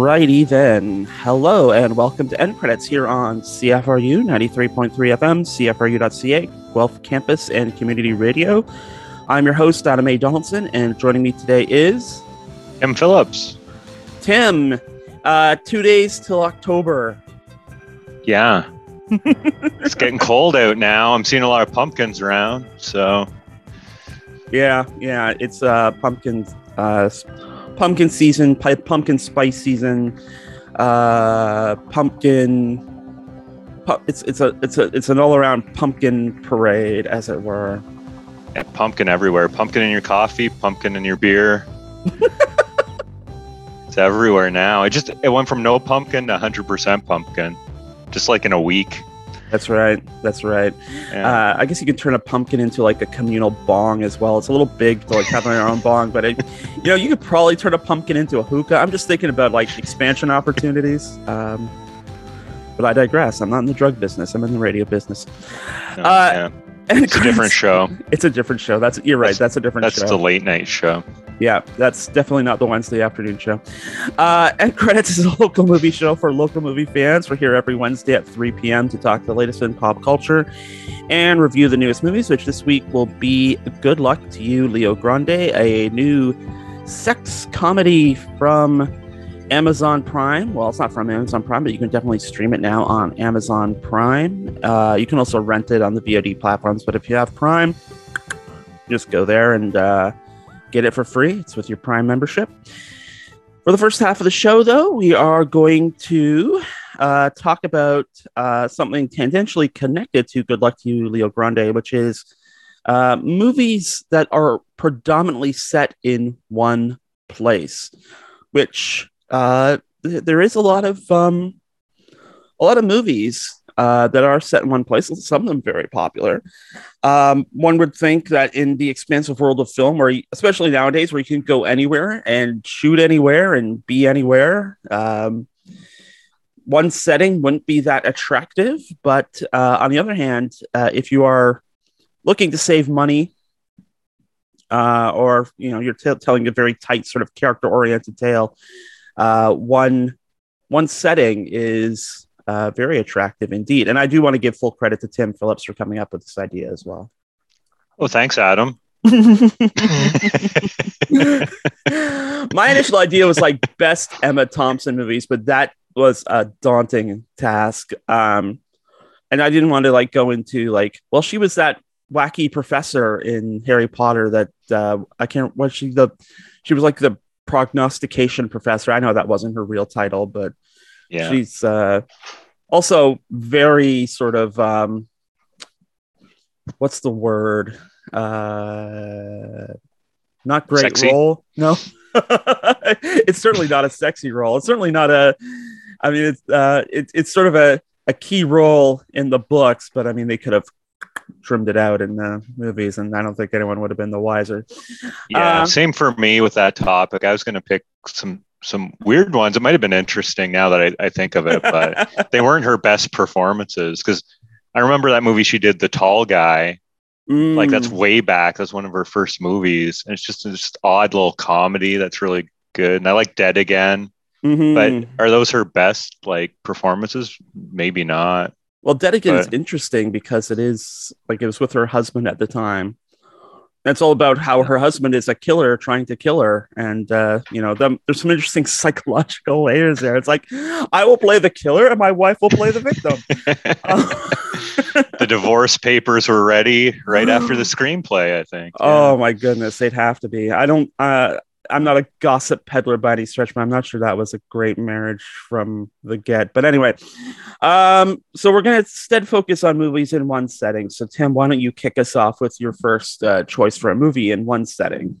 Alrighty then. Hello and welcome to End Credits here on CFRU 93.3 FM, CFRU.ca, Guelph Campus and Community Radio. I'm your host, Adam A. Donaldson, and joining me today is Tim Phillips. Tim. Uh, two days till October. Yeah. it's getting cold out now. I'm seeing a lot of pumpkins around, so Yeah, yeah, it's uh pumpkin uh pumpkin season, pumpkin spice season, uh pumpkin pu- it's it's a it's a it's an all-around pumpkin parade as it were. yeah, pumpkin everywhere. Pumpkin in your coffee, pumpkin in your beer. it's everywhere now. It just it went from no pumpkin to 100% pumpkin, just like in a week. That's right. That's right. Yeah. Uh, I guess you could turn a pumpkin into like a communal bong as well. It's a little big to like have on your own bong, but it, you know, you could probably turn a pumpkin into a hookah. I'm just thinking about like expansion opportunities. Um, but I digress. I'm not in the drug business. I'm in the radio business. No, uh, yeah. And It's a different show. It's a different show. That's you're right. That's- That's, a different show. That's show. the late night show. Yeah, that's definitely not the Wednesday afternoon show. Uh, End Credits is a local movie show for local movie fans. We're here every Wednesday at 3 p.m. to talk the latest in pop culture and review the newest movies, which this week will be Good Luck to You, Leo Grande, a new sex comedy from Amazon Prime. Well, it's not from Amazon Prime, but you can definitely stream it now on Amazon Prime. Uh, you can also rent it on the VOD platforms, but if you have Prime, just go there and uh, get it for free. It's with your Prime membership. For the first half of the show, though, we are going to uh, talk about uh, something tangentially connected to Good Luck to You, Leo Grande, which is uh, movies that are predominantly set in one place, which uh, th- there is a lot of um, a lot of movies uh, that are set in one place. Some of them very popular. Um, one would think that in the expansive world of film, where you, especially nowadays, where you can go anywhere and shoot anywhere and be anywhere, um, one setting wouldn't be that attractive. But uh, on the other hand, uh, if you are looking to save money, uh, or you know you're t- telling a very tight sort of character-oriented tale, uh, one one setting is uh, very attractive indeed. And I do want to give full credit to Tim Phillips for coming up with this idea as well. Oh, thanks, Adam. My initial idea was like best Emma Thompson movies, but that was a daunting task. Um, and I didn't want to like go into like, well, she was that wacky professor in Harry Potter that uh, I can't. Was she the? She was like the prognostication professor. I know that wasn't her real title, but Yeah. she's uh, also very sort of um, what's the word? Uh, not great Sexy? role. No, it's certainly not a sexy role. It's certainly not a. I mean, it's uh, it, it's sort of a a key role in the books, but I mean, they could have trimmed it out in the movies, and I don't think anyone would have been the wiser. Yeah, Uh, same for me with that topic. I was going to pick some some weird ones. It might have been interesting now that I, I think of it, but they weren't her best performances because I remember that movie she did, The Tall Guy. Like that's Mm. way back. That's one of her first movies, and it's just just odd little comedy that's really good. And I like Dead Again, Mhm. but are those her best like performances? Maybe not. Well, Dead Again is interesting because it is like it was with her husband at the time. It's all about how her husband is a killer trying to kill her, and uh, you know, them, there's some interesting psychological layers there. It's like I will play the killer, and my wife will play the victim. the divorce papers were ready right after the screenplay. I think. Oh my goodness, they'd have to be. I don't. Uh, I'm not a gossip peddler by any stretch, but I'm not sure that was a great marriage from the get. But anyway, um, so we're gonna instead focus on movies in one setting. So Tim, why don't you kick us off with your first uh, choice for a movie in one setting?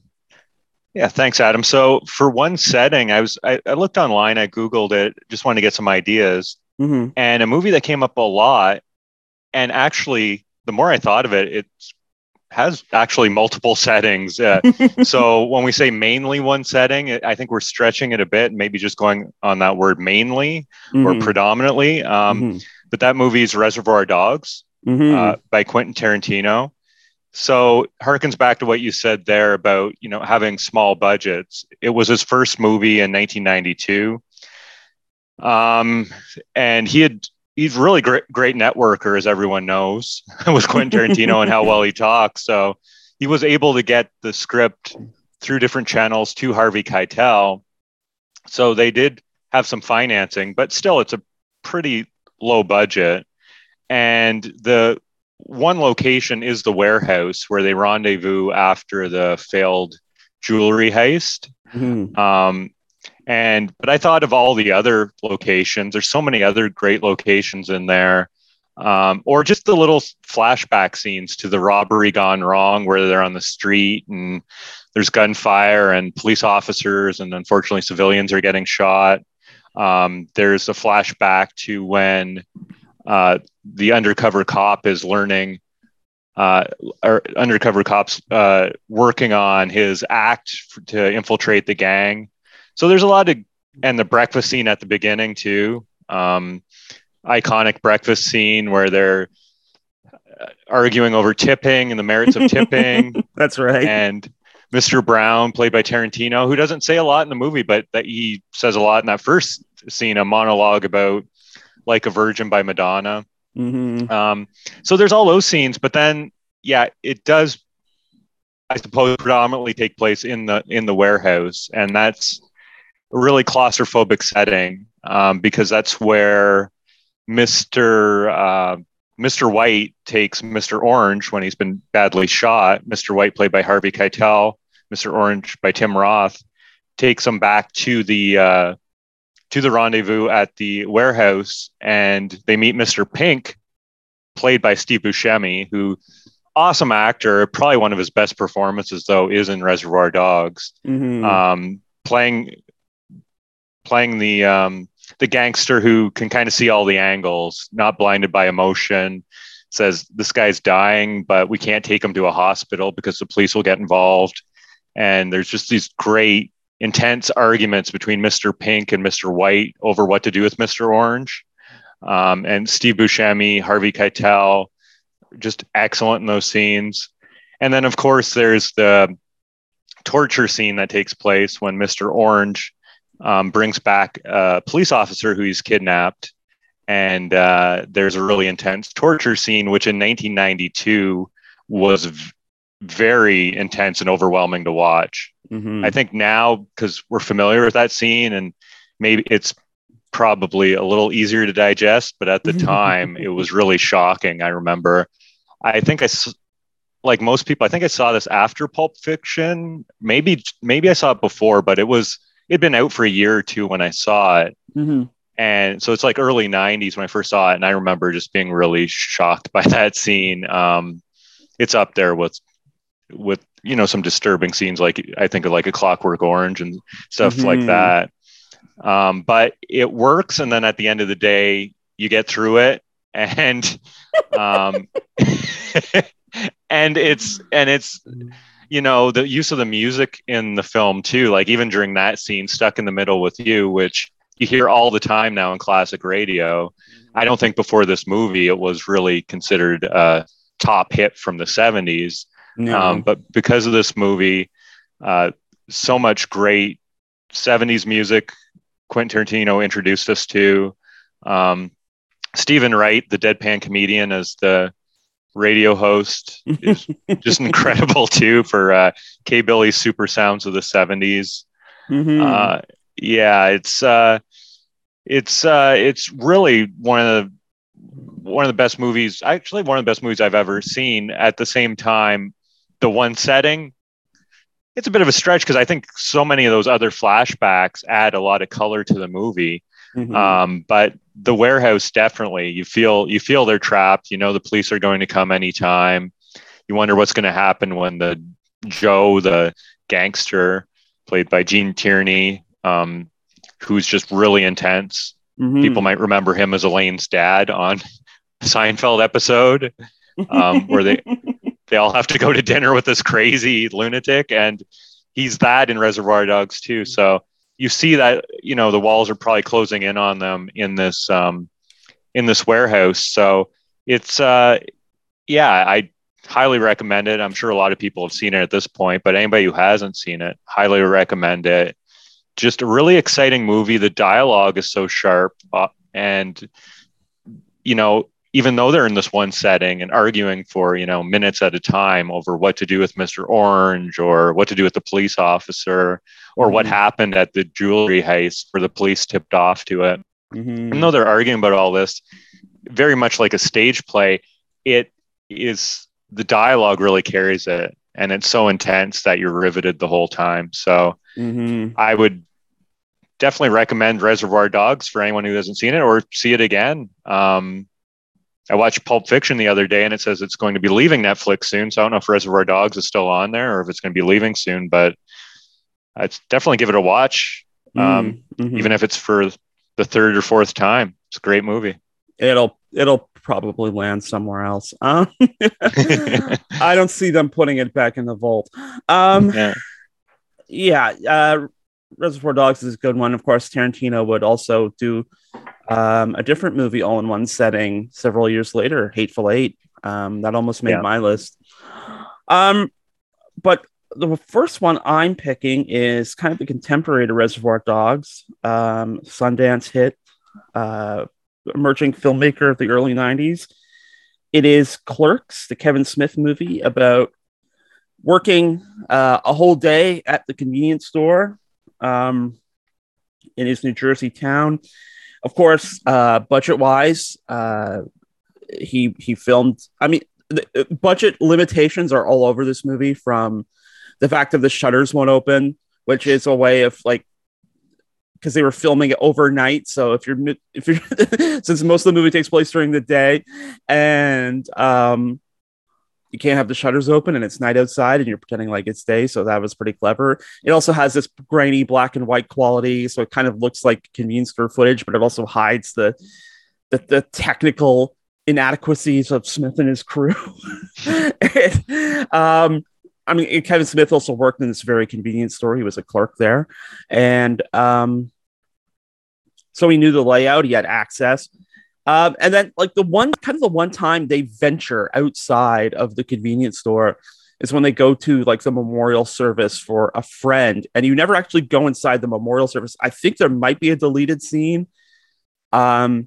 Yeah, thanks, Adam. So for one setting, I was I, I looked online, I googled it, just wanted to get some ideas, hmm and a movie that came up a lot. And actually, the more I thought of it, it has actually multiple settings. Uh, so when we say mainly one setting, I think we're stretching it a bit, maybe just going on that word mainly or Mhm. predominantly. Um, Mhm. But that movie is Reservoir Dogs Mhm. uh, by Quentin Tarantino. so harkens back to what you said there about you know having small budgets. It was his first movie in 1992, um, and he had he's really great great networker as everyone knows with Quentin Tarantino and how well he talks. So he was able to get the script through different channels to Harvey Keitel. So they did have some financing, but still, it's a pretty low budget. And the one location is the warehouse where they rendezvous after the failed jewelry heist. Mm-hmm. Um, and but I thought of all the other locations. There's so many other great locations in there. Um, or just the little flashback scenes to the robbery gone wrong where they're on the street and there's gunfire and police officers and unfortunately civilians are getting shot um, there's a flashback to when uh, the undercover cop is learning uh, or undercover cops uh, working on his act to infiltrate the gang so there's a lot of and the breakfast scene at the beginning too um, iconic breakfast scene where they're uh, arguing over tipping and the merits of tipping. That's right. And Mr. Brown, played by Tarantino, who doesn't say a lot in the movie, but that he says a lot in that first scene, a monologue about like a virgin by Madonna. Mm-hmm. Um, so there's all those scenes, but then yeah, it does, I suppose, predominantly take place in the in the warehouse, and that's really claustrophobic setting um, because that's where Mr. Uh, Mr. White takes Mr. Orange when he's been badly shot. Mr. White, played by Harvey Keitel, Mr. Orange by Tim Roth, takes him back to the uh, to the rendezvous at the warehouse, and they meet Mr. Pink, played by Steve Buscemi, who awesome actor. Probably one of his best performances, though, is in Reservoir Dogs, mm-hmm. um, playing playing the um, the gangster who can kind of see all the angles, not blinded by emotion, says this guy's dying, but we can't take him to a hospital because the police will get involved. And there's just these great, intense arguments between Mr. Pink and Mr. White over what to do with Mr. Orange. Um, and Steve Buscemi, Harvey Keitel, just excellent in those scenes. And then, of course, there's the torture scene that takes place when Mr. Orange um, brings back a police officer who he's kidnapped. And uh, there's a really intense torture scene, which in 1992 was v- very intense and overwhelming to watch. Mm-hmm. I think now, because we're familiar with that scene and maybe it's probably a little easier to digest, but at the time it was really shocking. I remember, I think I, like most people, I think I saw this after Pulp Fiction. Maybe, maybe I saw it before, but it was it'd been out for a year or two when I saw it. Mm-hmm. And so it's like early 90s when I first saw it. And I remember just being really shocked by that scene. Um, it's up there with, with, you know, some disturbing scenes like I think of like a Clockwork Orange and stuff mm-hmm. like that. Um, but it works. And then at the end of the day, you get through it. And, um, and it's, and it's, you know the use of the music in the film too like even during that scene stuck in the middle with you which you hear all the time now in classic radio. I don't think before this movie it was really considered a top hit from the 70s no. um, but because of this movie uh, so much great 70s music quentin tarantino introduced us to. Um, Steven Wright, the deadpan comedian, as the radio host is just incredible too for uh, K Billy's Super Sounds of the 70s. Mm-hmm. Uh, yeah, it's uh, it's uh, it's really one of the one of the best movies. Actually, one of the best movies I've ever seen. At the same time, the one setting. It's a bit of a stretch because I think so many of those other flashbacks add a lot of color to the movie. Mm-hmm. Um, but the warehouse definitely you feel you feel they're trapped. You know the police are going to come anytime. You wonder what's going to happen when the Joe, the gangster, played by Gene Tierney, um, who's just really intense. Mm-hmm. People might remember him as Elaine's dad on Seinfeld episode, um, where they they all have to go to dinner with this crazy lunatic, and he's that in Reservoir Dogs too. So you see that you know the walls are probably closing in on them in this um, in this warehouse. So it's uh, yeah, I highly recommend it. I'm sure a lot of people have seen it at this point, but anybody who hasn't seen it, highly recommend it. Just a really exciting movie. The dialogue is so sharp, uh, and you know, even though they're in this one setting and arguing for you know minutes at a time over what to do with Mr. Orange or what to do with the police officer or mm-hmm. what happened at the jewelry heist where the police tipped off to it. Mm-hmm. Even though they're arguing about all this, very much like a stage play, it is the dialogue really carries it and it's so intense that you're riveted the whole time. So mm-hmm. I would definitely recommend Reservoir Dogs for anyone who hasn't seen it or see it again. Um, I watched Pulp Fiction the other day and it says it's going to be leaving Netflix soon. So I don't know if Reservoir Dogs is still on there or if it's going to be leaving soon, but I'd definitely give it a watch. Um, mm-hmm. Even if it's for the third or fourth time, it's a great movie. It'll it'll probably land somewhere else. Um, I don't see them putting it back in the vault. Um, yeah, yeah uh, Reservoir Dogs is a good one. Of course, Tarantino would also do um, a different movie all in one setting several years later, Hateful Eight. Um, that almost made yeah. my list. Um, but the first one I'm picking is kind of the contemporary to Reservoir Dogs, um, Sundance hit, uh, emerging filmmaker of the early 90s. It is Clerks, the Kevin Smith movie about working uh, a whole day at the convenience store um, in his New Jersey town. Of course, uh, budget wise, uh, he he filmed. I mean, the uh, budget limitations are all over this movie. From the fact that the shutters won't open, which is a way of like because they were filming it overnight. So if you're if you're since most of the movie takes place during the day, and um, you can't have the shutters open and it's night outside and you're pretending like it's day. So that was pretty clever. It also has this grainy black and white quality, so it kind of looks like convenience store footage, but it also hides the the, the technical inadequacies of Smith and his crew. and, um, I mean, Kevin Smith also worked in this very convenience store. He was a clerk there, and um, so he knew the layout. He had access. Um, and then, like the one kind of the one time they venture outside of the convenience store is when they go to like the memorial service for a friend, and you never actually go inside the memorial service. I think there might be a deleted scene. Um,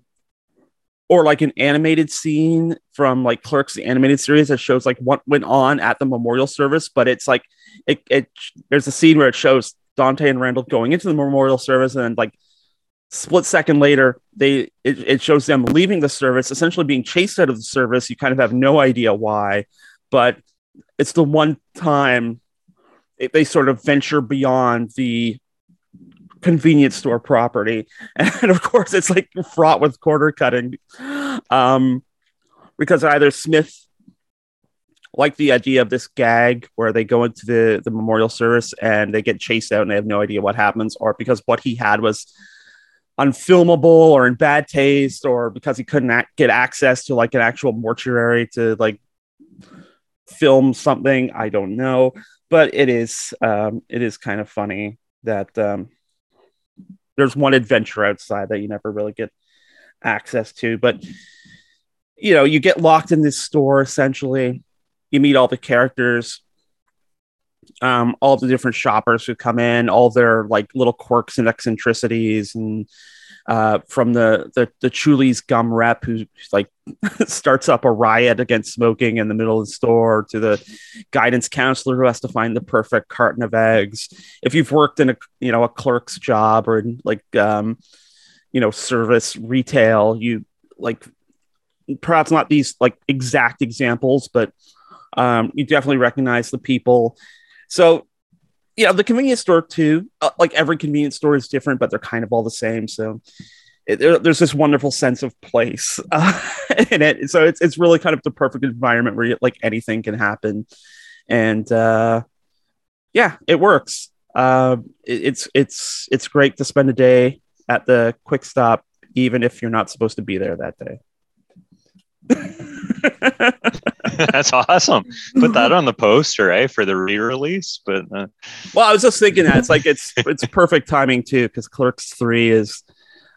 or like an animated scene from like Clerks, the animated series that shows like what went on at the memorial service. But it's like it, it there's a scene where it shows Dante and Randall going into the memorial service, and like split second later, they it, it shows them leaving the service, essentially being chased out of the service. You kind of have no idea why, but it's the one time they sort of venture beyond the convenience store property. And of course, it's like fraught with quarter cutting um, because either Smith liked the idea of this gag where they go into the, the memorial service and they get chased out and they have no idea what happens, or because what he had was unfilmable or in bad taste, or because he couldn't get access to like an actual mortuary to like film something. I don't know, but it is um, it is kind of funny that um, there's one adventure outside that you never really get access to but you know you get locked in this store essentially. You meet all the characters um, all the different shoppers who come in all their like little quirks and eccentricities and uh, from the the the Chewlie's gum rep who like starts up a riot against smoking in the middle of the store to the guidance counselor who has to find the perfect carton of eggs. If you've worked in a you know a clerk's job or in like um, you know service retail, you like perhaps not these like exact examples, but um, you definitely recognize the people. So yeah, the convenience store too. Uh, like every convenience store is different, but they're kind of all the same. So it, there, there's this wonderful sense of place uh, in it. So it's it's really kind of the perfect environment where you, like anything can happen, and uh, yeah, it works. Uh, it, it's it's it's great to spend a day at the quick stop, even if you're not supposed to be there that day. That's awesome. Put that on the poster, eh, for the re-release. But uh... well, I was just thinking that it's like it's it's perfect timing too, because Clerks Three is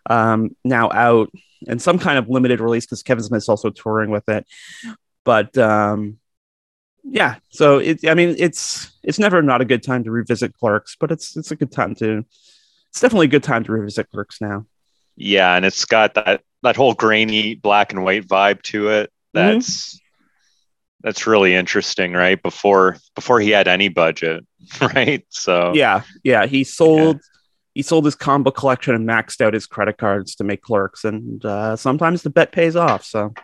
um, now out and some kind of limited release because Kevin Smith's also touring with it. But um, yeah, so it. I mean, it's it's never not a good time to revisit Clerks, but it's it's a good time to. It's definitely a good time to revisit Clerks now. Yeah, and it's got that that whole grainy black and white vibe to it. Mm-hmm. That's that's really interesting, right? Before before he had any budget, right? So Yeah, yeah. He sold he sold his combo collection and maxed out his credit cards to make Clerks, and uh, sometimes the bet pays off. So,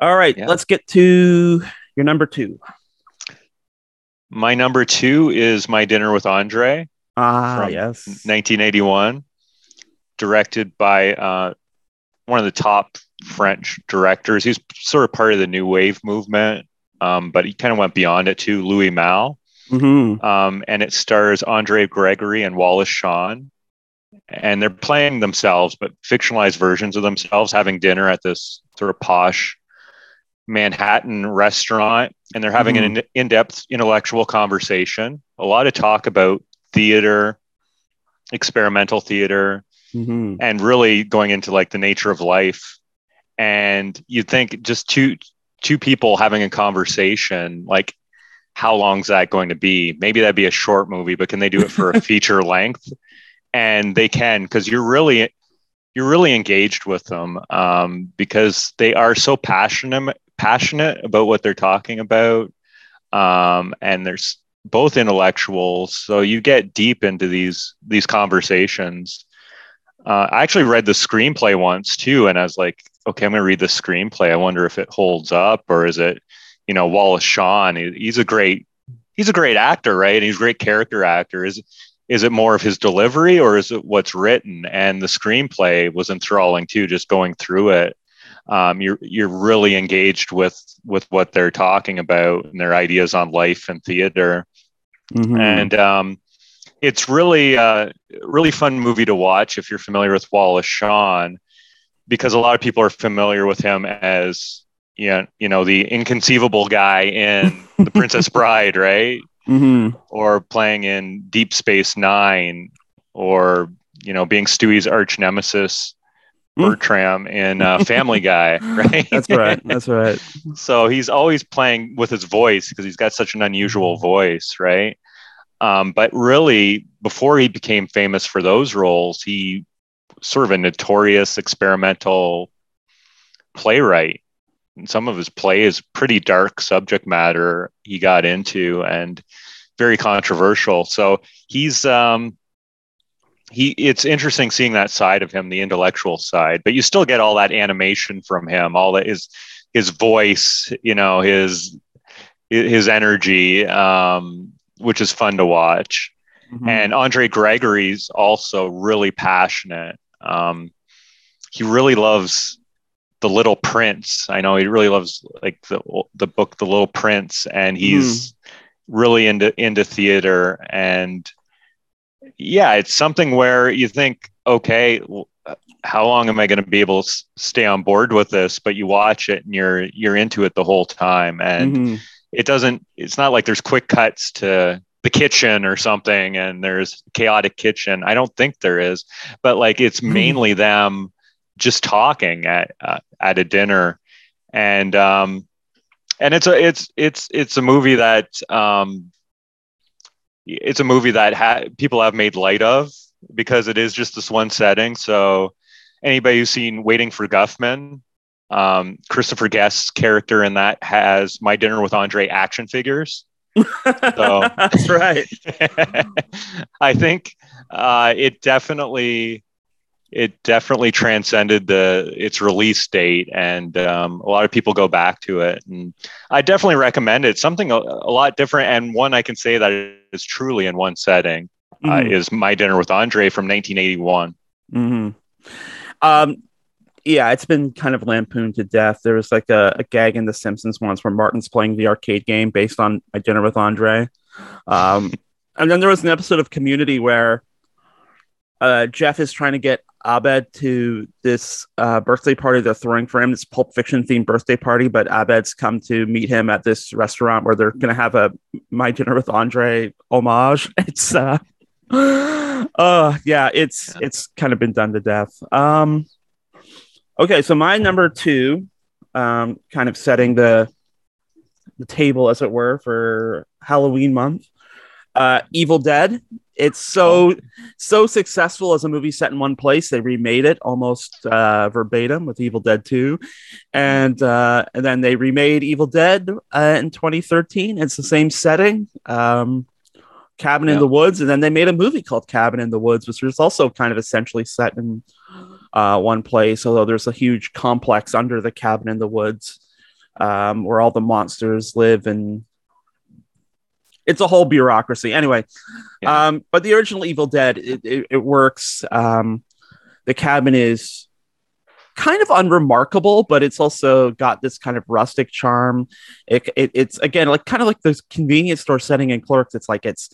all right, Yeah. let's get to your number two. my number two is My Dinner with Andre. Ah, yes. 1981, directed by uh, one of the top French directors. He's sort of part of the new wave movement, um, but he kind of went beyond it too. Louis Malle, hmm um, and it stars Andre Gregory and Wallace Shawn, and they're playing themselves, but fictionalized versions of themselves, having dinner at this sort of posh Manhattan restaurant, and they're having an in-depth intellectual conversation. A lot of talk about theater, experimental theater, hmm and really going into like the nature of life. And you'd think just two two people having a conversation, like how long's that going to be? Maybe that'd be a short movie, but can they do it for a feature length? And they can because you're really you're really engaged with them um, because they are so passionate passionate about what they're talking about, um, and there's both intellectuals, so you get deep into these these conversations. Uh, I actually read the screenplay once too, and I was like, okay, I'm going to read the screenplay. I wonder if it holds up, or is it, you know, Wallace Shawn? He's a great, he's a great actor, right? And he's a great character actor. Is is it more of his delivery, or is it what's written? And the screenplay was enthralling too. Just going through it, um, you're you're really engaged with with what they're talking about and their ideas on life and theater hmm and um, it's really uh, really fun movie to watch if you're familiar with Wallace Shawn, because a lot of people are familiar with him as you know, you know the inconceivable guy in The Princess Bride, right? hmm Or playing in Deep Space Nine, or you know being Stewie's arch nemesis. Mm. Bertram in uh, Family Guy, right? That's right. That's right. so he's always playing with his voice because he's got such an unusual voice, right? Um, but really, before he became famous for those roles, he sort of a notorious experimental playwright. And some of his plays, pretty dark subject matter he got into and very controversial. So he's um, he it's interesting seeing that side of him, the intellectual side, but you still get all that animation from him, all that his his voice, you know, his his energy, um, which is fun to watch. Mhm. And Andre Gregory's also really passionate. Um, he really loves the Little Prince. I know he really loves like the the book The Little Prince, and he's really into into theater. And yeah, it's something where you think, okay, how long am I going to be able to stay on board with this? But you watch it and you're you're into it the whole time, and Mhm. it doesn't it's not like there's quick cuts to the kitchen or something and there's chaotic kitchen i don't think there is but like it's Hmm. mainly them just talking at uh, at a dinner and um and it's a it's it's it's a movie that um it's a movie that ha- people have made light of because it is just this one setting so anybody who's seen waiting for guffman um, Christopher Guest's character in that has My Dinner with Andre action figures. That's right. I think uh, it definitely it definitely transcended the its release date, and um, a lot of people go back to it. And I definitely recommend it. Something a, a lot different, and one I can say that is truly in one setting uh, Mhm. is My Dinner with Andre from 1981. hmm Um, yeah, it's been kind of lampooned to death. There was like a, a gag in The Simpsons once where Martin's playing the arcade game based on My Dinner with Andre. Um, and then there was an episode of Community where uh, Jeff is trying to get Abed to this uh, birthday party they're throwing for him. It's Pulp Fiction themed birthday party, but Abed's come to meet him at this restaurant where they're going to have a My Dinner with Andre homage. It's uh, uh yeah, it's it's kind of been done to death. Um, okay, so my number two, um, kind of setting the the table, as it were, for Halloween month. Uh, Evil Dead. It's so so successful as a movie set in one place. They remade it almost uh, verbatim with Evil Dead Two, and uh, and then they remade Evil Dead uh, in 2013. It's the same setting. Um, Cabin in the Woods, and then they made a movie called Cabin in the Woods, which was also kind of essentially set in uh, one place, although there's a huge complex under the cabin in the woods um, where all the monsters live, and it's a whole bureaucracy. Anyway, Yeah. um, but the original Evil Dead, it, it, it works. Um, the cabin is kind of unremarkable, but it's also got this kind of rustic charm. It, it, it's again like kind of like this convenience store setting in Clerks. It's like it's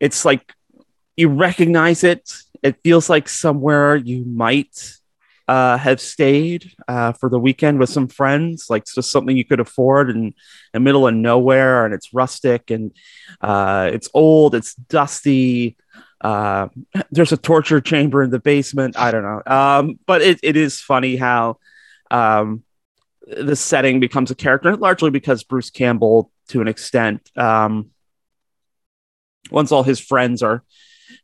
it's like you recognize it. It feels like somewhere you might uh, have stayed uh, for the weekend with some friends. Like it's just something you could afford in the middle of nowhere, and it's rustic and uh, it's old. It's dusty. Uh, there's a torture chamber in the basement. I don't know, um, but it, it is funny how um, the setting becomes a character, largely because Bruce Campbell, to an extent, um, once all his friends are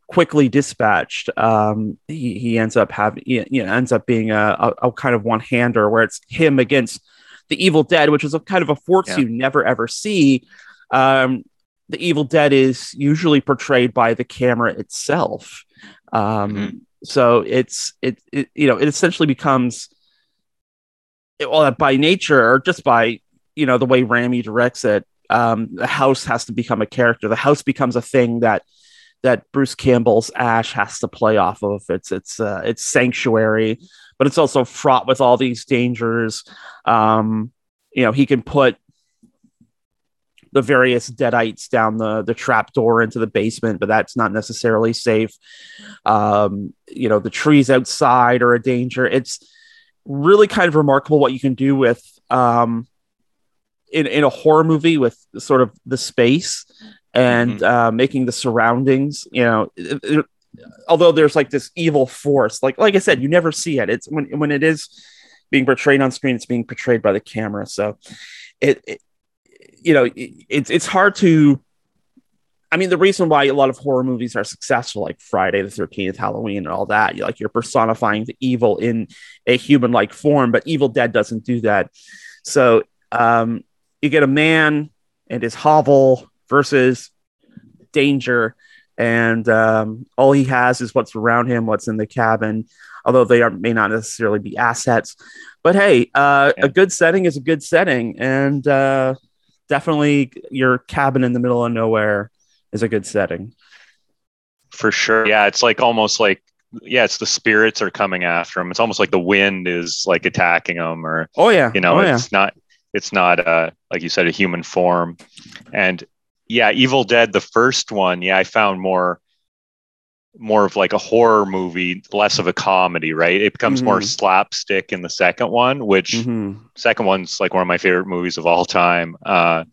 quickly dispatched, um, he, he ends up having, you know, ends up being a, a, a kind of one hander where it's him against the Evil Dead, which is a kind of a force Yeah. you never ever see. Um, the Evil Dead is usually portrayed by the camera itself. Um, Mhm. So it's it, it you know it essentially becomes well by nature or just by you know the way Raimi directs it. Um, the house has to become a character. The house becomes a thing that that Bruce Campbell's Ash has to play off of. It's it's uh, it's sanctuary, but it's also fraught with all these dangers. Um, you know, he can put the various deadites down the the trap door into the basement, but that's not necessarily safe. Um, you know, the trees outside are a danger. It's really kind of remarkable what you can do with um in, in a horror movie with sort of the space and uh, making the surroundings, you know, it- it- although there's like this evil force, like like I said, you never see it. It's when when it is being portrayed on screen, it's being portrayed by the camera. So it, it you know, it, it's it's hard to. I mean, the reason why a lot of horror movies are successful, like Friday the Thirteenth, Halloween, and all that, you like you're personifying the evil in a human-like form, but Evil Dead doesn't do that. So um, you get a man and his hovel versus danger, and um, all he has is what's around him, what's in the cabin. Although they are, may not necessarily be assets, but hey, uh, Yeah. a good setting is a good setting, and uh, definitely your cabin in the middle of nowhere is a good setting. for sure. Yeah, it's like almost like yeah, it's the spirits are coming after him. It's almost like the wind is like attacking him, or Oh yeah, you know, oh, yeah. it's not it's not uh like you said a human form. And yeah, Evil Dead, the first one, yeah, I found more more of like a horror movie, less of a comedy, right? It becomes more Mhm. slapstick in the second one, which Mhm. second one's like one of my favorite movies of all time uh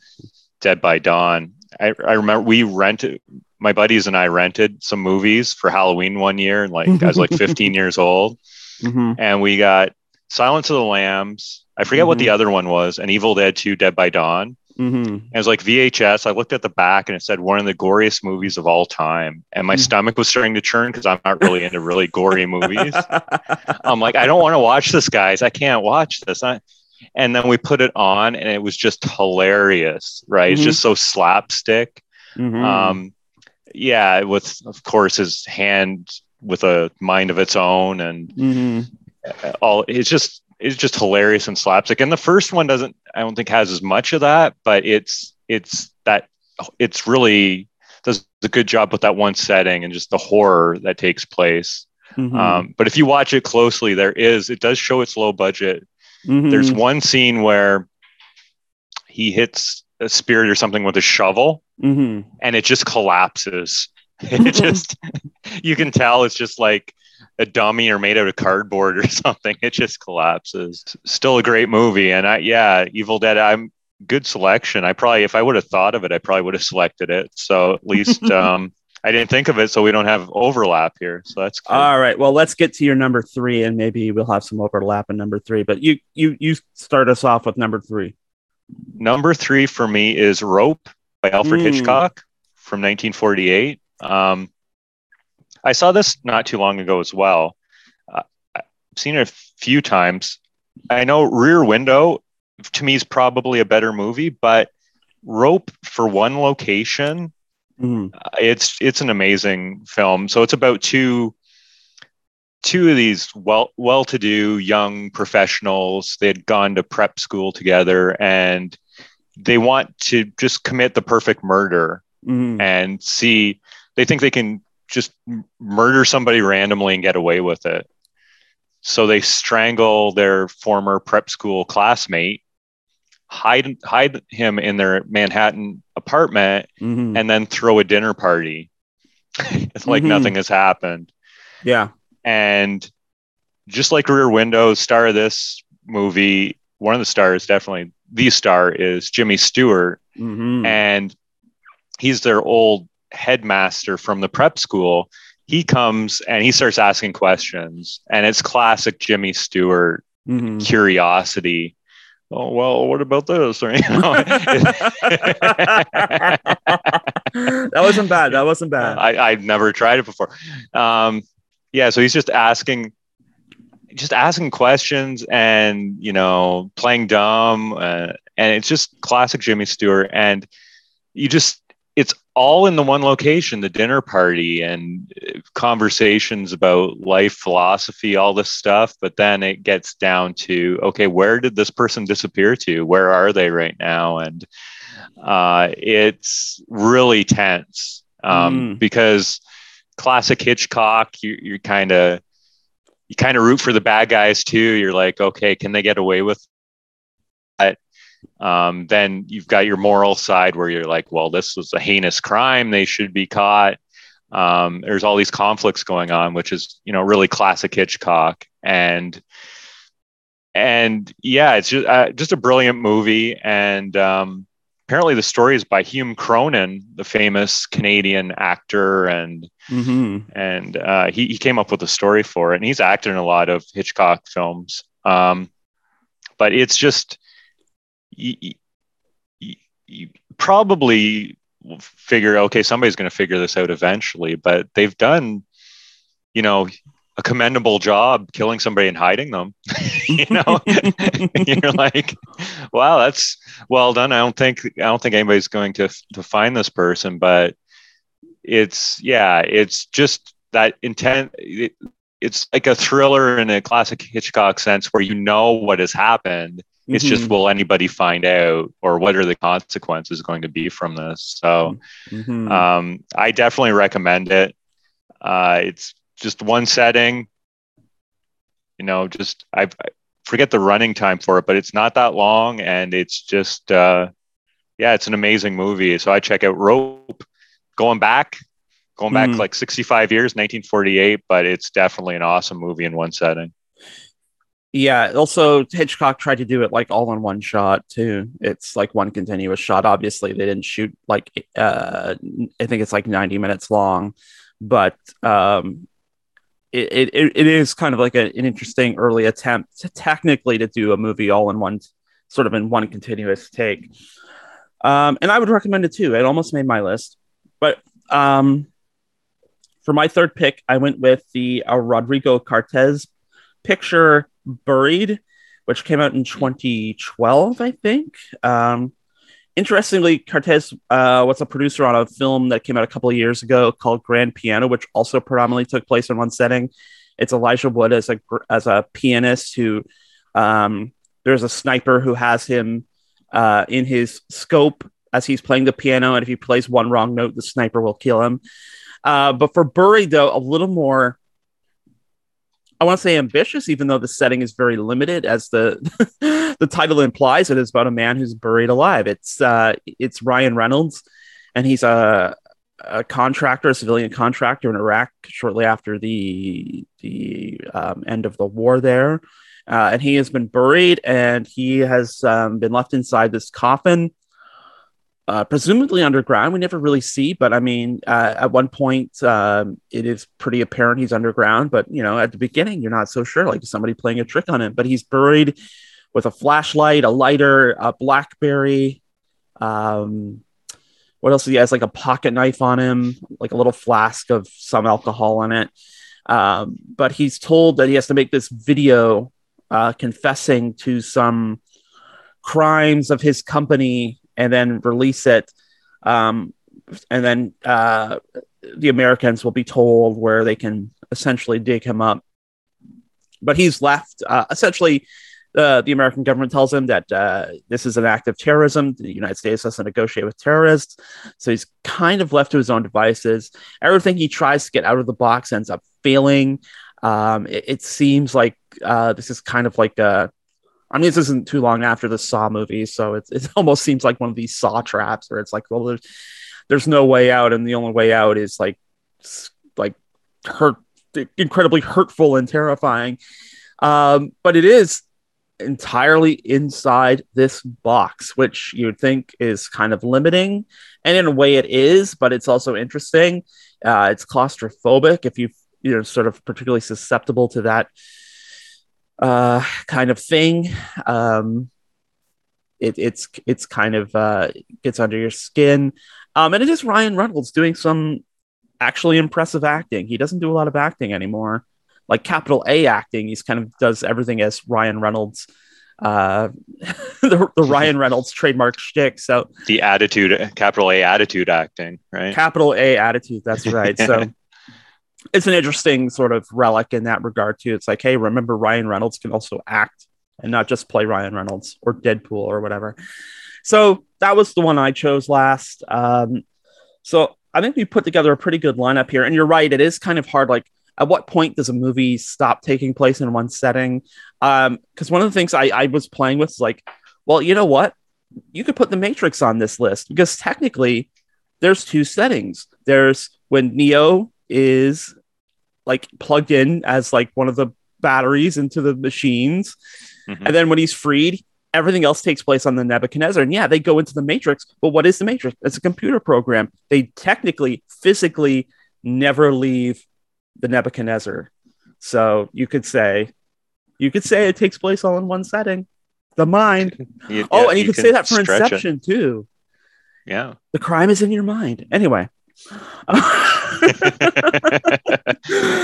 dead by dawn i, I remember we rented my buddies and i rented some movies for halloween one year and like i was like 15 years old Mhm. and we got silence of the lambs i forget what the other one was and evil dead 2 dead by dawn Mhm. and it was like vhs i looked at the back and it said one of the goriest movies of all time and my Mm. stomach was starting to churn because i'm not really into really gory movies I'm like, I don't want to watch this, guys. I can't watch this. I, and then we put it on, and it was just hilarious, right? It's Mhm. just so slapstick. Mhm. Um, yeah, with of course his hand with a mind of its own, and Mhm. all. It's just it's just hilarious and slapstick. And the first one doesn't, I don't think, has as much of that, but it's it's that it's really does a good job with that one setting and just the horror that takes place. Mhm. Um, but if you watch it closely, there is it does show it's low budget. Mhm. There's one scene where he hits a spirit or something with a shovel, Mhm. and it just collapses. It just you can tell it's just like a dummy or made out of cardboard or something. It just collapses. Still a great movie, and I yeah, Evil Dead. I'm good selection. I probably if I would have thought of it, I probably would have selected it. So at least um, I didn't think of it, so we don't have overlap here. So that's good. All right. Well, let's get to your number three, and maybe we'll have some overlap in number three. But you, you, you start us off with number three. number three for me is Rope by Alfred Mm. Hitchcock from 1948. Um, I saw this not too long ago as well. Uh, I've seen it a few times. I know Rear Window to me is probably a better movie, but Rope for one location, uh, it's it's an amazing film. So it's about two two of these well well to do young professionals. They had gone to prep school together and they want to just commit the perfect murder Mhm. and see they think they can just murder somebody randomly and get away with it. So they strangle their former prep school classmate, hide hide him in their Manhattan apartment, Mhm. and then throw a dinner party. it's like Mhm. nothing has happened. yeah. And just like Rear Window, star of this movie, one of the stars, definitely the star, is Jimmy Stewart Mhm. and he's their old headmaster from the prep school. He comes and he starts asking questions, and it's classic Jimmy Stewart Mhm. curiosity. Oh well, what about this? Or, you know, that wasn't bad. That wasn't bad. I, I've never tried it before. Um, yeah, so he's just asking, just asking questions, and you know, playing dumb, uh, and it's just classic Jimmy Stewart. And you just, it's all in the one location, the dinner party, and uh, conversations about life, philosophy, all this stuff. But then it gets down to, okay, where did this person disappear to? Where are they right now? And uh, it's really tense um, Mm. because classic Hitchcock, you, you kind of you kind of root for the bad guys too. You're like, okay, can they get away with? Um, then you've got your moral side where you're like, well, this was a heinous crime; they should be caught. Um, there's all these conflicts going on, which is you know really classic Hitchcock, and and yeah, it's just uh, just a brilliant movie, and um, apparently the story is by Hume Cronyn, the famous Canadian actor, and Mhm. and uh, he he came up with a story for it, and he's acted in a lot of Hitchcock films. Um, but it's just you, you, you probably figure okay, somebody's going to figure this out eventually, but they've done, you know. A commendable job killing somebody and hiding them. you know, you're like, wow, that's well done. I don't think I don't think anybody's going to to find this person, but it's yeah, it's just that intent. It, it's like a thriller in a classic Hitchcock sense, where you know what has happened. It's just Mhm. will anybody find out, or what are the consequences going to be from this? So Mhm. um, I definitely recommend it. Uh, it's just one setting. You know, just I, I forget the running time for it, but it's not that long, and it's just uh, yeah, it's an amazing movie. So I check out Rope. Going back, going back Mhm. like 65 years, 1948, but it's definitely an awesome movie in one setting. Yeah. Also, Hitchcock tried to do it like all in one shot too. It's like one continuous shot. Obviously, they didn't shoot like uh, I think it's like ninety minutes long, but um, it it, it is kind of like a, an interesting early attempt to technically to do a movie all in one sort of in one continuous take. Um, and I would recommend it too. It almost made my list, but um, for my third pick, I went with the uh, Rodrigo Cortés picture Buried, which came out in 2012, I think. Um, interestingly, Cortés uh, was a producer on a film that came out a couple of years ago called Grand Piano, which also predominantly took place in one setting. It's Elijah Wood as a as a pianist who um, there's a sniper who has him uh, in his scope as he's playing the piano, and if he plays one wrong note, the sniper will kill him. Uh, but for Buried, though, a little more I want to say ambitious, even though the setting is very limited, as the the title implies. It is about a man who's buried alive. It's uh, it's Ryan Reynolds, and he's a, a contractor, a civilian contractor in Iraq shortly after the the um, end of the war there, uh, and he has been buried, and he has um, been left inside this coffin. Uh, presumably underground. We never really see, but I mean, uh, at one point, um, it is pretty apparent he's underground. But you know, at the beginning, you're not so sure. Like somebody playing a trick on him, but he's buried with a flashlight, a lighter, a Blackberry. Um, what else? He has like a pocket knife on him, like a little flask of some alcohol on it. Um, but he's told that he has to make this video uh, confessing to some crimes of his company and then release it. Um, and then uh, the Americans will be told where they can essentially dig him up. But he's left uh, essentially. Uh, the American government tells him that uh, this is an act of terrorism. The United States doesn't negotiate with terrorists. So he's kind of left to his own devices. Everything he tries to get out of the box ends up failing. Um, it, it, seems like uh, this is kind of like a. I mean, this isn't too long after the Saw movie, so it, it almost seems like one of these Saw traps where it's like, well, there's, there's no way out, and the only way out is like, like hurt, incredibly hurtful and terrifying. Um, but it is entirely inside this box, which you would think is kind of limiting. And in a way, it is, but it's also interesting. Uh, it's claustrophobic if you you know sort of particularly susceptible to that uh, kind of thing. Um, it, it's it's kind of uh, gets under your skin, um, and it is Ryan Reynolds doing some actually impressive acting. He doesn't do a lot of acting anymore like capital A acting. He's kind of does everything as Ryan Reynolds, uh, the, the Ryan Reynolds trademark shtick. So the attitude, capital A attitude acting, right? Capital A attitude. That's right. So it's an interesting sort of relic in that regard too. It's like, hey, remember Ryan Reynolds can also act and not just play Ryan Reynolds or Deadpool or whatever. So that was the one I chose last. Um, so I think we put together a pretty good lineup here. And you're right, it is kind of hard. Like at what point does a movie stop taking place in one setting? Because um, one of the things I, I was playing with is like, well, you know what? You could put the Matrix on this list because technically there's two settings. There's when Neo is like plugged in as like one of the batteries into the machines. Mm-hmm. And then when he's freed, everything else takes place on the Nebuchadnezzar. And yeah, they go into the Matrix, but what is the Matrix? It's a computer program. They technically, physically never leave the Nebuchadnezzar. So you could say, you could say it takes place all in one setting, the mind. You, oh, yeah, and you, you could say that for Inception it. too. Yeah, the crime is in your mind. Anyway.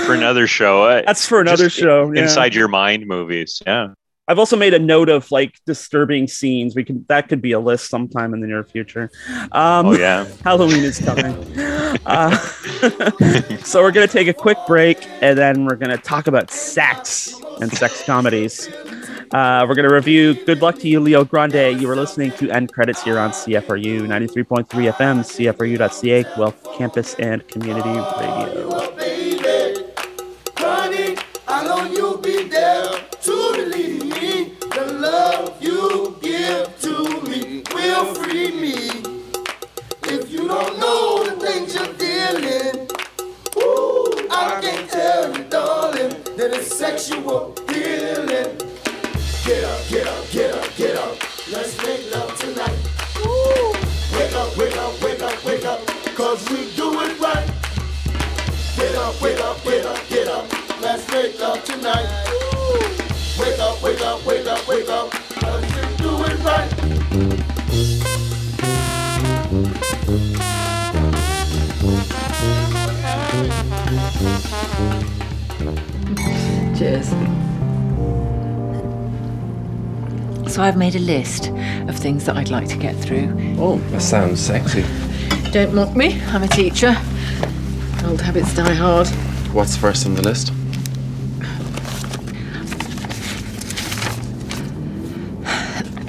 For another show. Uh, That's for another show. Yeah. Inside your mind movies. Yeah. I've also made a note of like disturbing scenes. We can that could be a list sometime in the near future. Um, oh yeah, Halloween is coming. uh, so we're gonna take a quick break and then we're gonna talk about sex and sex comedies. Uh, we're gonna review Good Luck to You, Leo Grande. You were listening to End Credits here on CFRU 93.3 FM, CFRU.ca, Guelph Campus and Community Radio. sexual healing. Get up, get up, get up, get up. Let's make love tonight. Woo. Wake up, wake up, wake up, wake up. Cause we do it right. Get up, wake up, get up, get up. Let's make love tonight. Woo. Wake up, wake up, wake up, wake up. Cause we do it right. So I've made a list of things that I'd like to get through. Oh, that sounds sexy. Don't mock me, I'm a teacher. Old habits die hard. What's first on the list?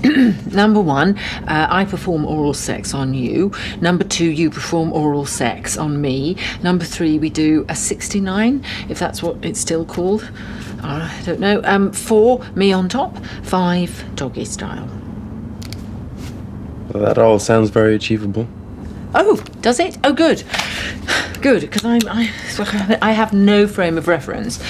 Number one, uh, I perform oral sex on you. Number two, you perform oral sex on me. Number three, we do a 69, if that's what it's still called. Uh, I don't know. Um, four, me on top. Five, doggy style. That all sounds very achievable. Oh, does it? Oh, good. Good, because I, I, I have no frame of reference.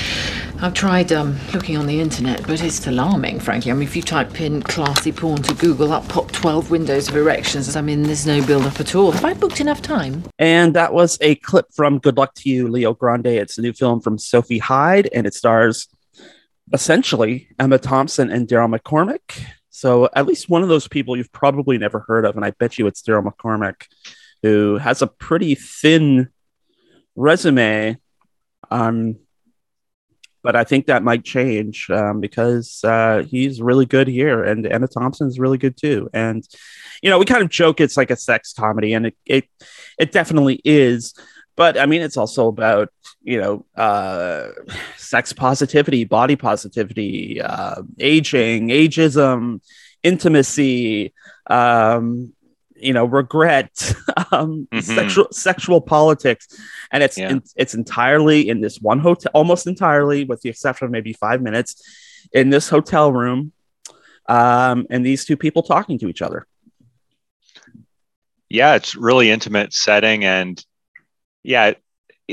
I've tried um, looking on the internet, but it's alarming, frankly. I mean, if you type in classy porn to Google, up pop 12 windows of erections. I mean, there's no build up at all. Have I booked enough time? And that was a clip from Good Luck to You, Leo Grande. It's a new film from Sophie Hyde, and it stars essentially Emma Thompson and Daryl McCormack. So at least one of those people you've probably never heard of, and I bet you it's Daryl McCormack, who has a pretty thin resume. Um, but I think that might change um, because uh, he's really good here, and Emma Thompson is really good too. And you know, we kind of joke it's like a sex comedy, and it it, it definitely is. But I mean, it's also about you know uh, sex positivity, body positivity, uh, aging, ageism, intimacy, um, you know regret um Mhm. sexual sexual politics and it's Yeah. it's entirely in this one hotel almost entirely with the exception of maybe five minutes in this hotel room um and these two people talking to each other yeah, it's really intimate setting and yeah,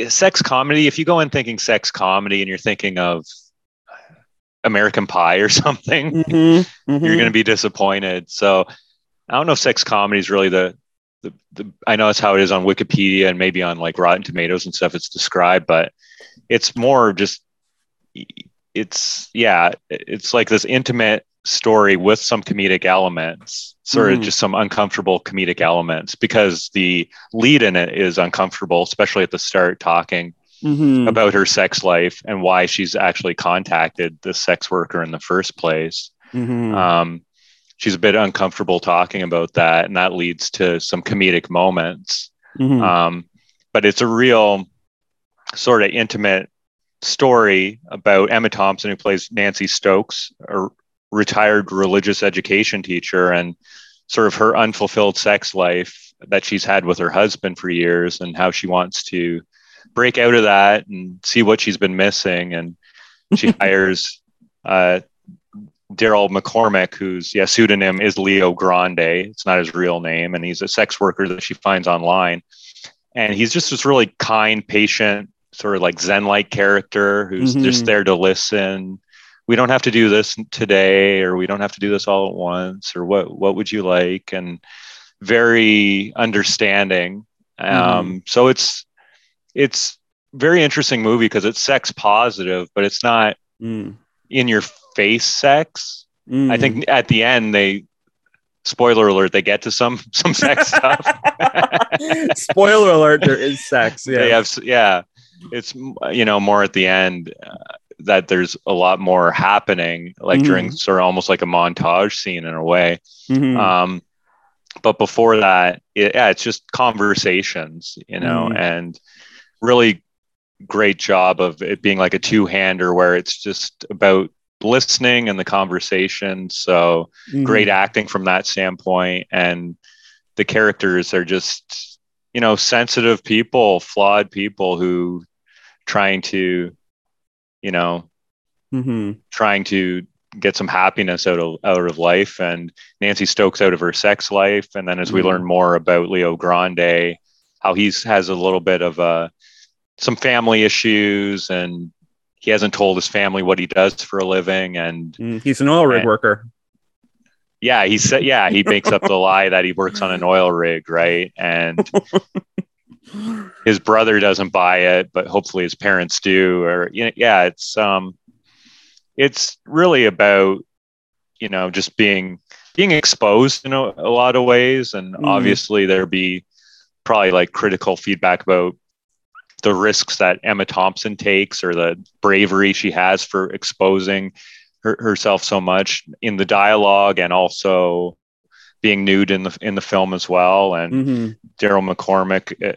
sex comedy. If you go in thinking sex comedy and you're thinking of American Pie or something, Mhm, you're mhm. going to be disappointed. So I don't know if sex comedy is really the, the, the, I know it's how it is on Wikipedia and maybe on like Rotten Tomatoes and stuff it's described, but it's more just, it's, yeah, it's like this intimate story with some comedic elements, sort of Mhm. just some uncomfortable comedic elements because the lead in it is uncomfortable, especially at the start talking Mhm. about her sex life and why she's actually contacted the sex worker in the first place Mhm. um, she's a bit uncomfortable talking about that and that leads to some comedic moments Mhm. um, but it's a real sort of intimate story about emma thompson who plays nancy stokes a retired religious education teacher and sort of her unfulfilled sex life that she's had with her husband for years and how she wants to break out of that and see what she's been missing and she hires uh, Daryl McCormack, whose yeah, pseudonym is Leo Grande. It's not his real name, and he's a sex worker that she finds online. And he's just this really kind, patient, sort of like Zen-like character who's Mhm. just there to listen. We don't have to do this today, or we don't have to do this all at once, or what what would you like? And very understanding. Um, so it's it's very interesting movie because it's sex positive, but it's not Mm. in your face sex. Mm. I think at the end they spoiler alert they get to some some sex stuff. Spoiler alert: there is sex. Yeah. They have yeah. It's you know more at the end uh, that there's a lot more happening like Mhm. during sort of almost like a montage scene in a way. Mhm. Um but before that it, yeah it's just conversations, you know, Mhm. and really great job of it being like a two-hander where it's just about listening and the conversation. So Mhm. great acting from that standpoint and the characters are just you know sensitive people flawed people who trying to you know Mhm. trying to get some happiness out of out of life and Nancy Stokes out of her sex life and then as we Mhm. learn more about Leo Grande how he's has a little bit of uh some family issues and he hasn't told his family what he does for a living and Mm. He's an oil rig Right. worker. Yeah, he said. Yeah, he makes up the lie that he works on an oil rig, right? And his brother doesn't buy it, but hopefully his parents do. Or you know, yeah, it's um, it's really about you know just being being exposed in a, a lot of ways, and Mhm. obviously there be probably like critical feedback about the risks that Emma Thompson takes or the bravery she has for exposing her, herself so much in the dialogue and also being nude in the in the film as well and Mhm. Daryl McCormack uh,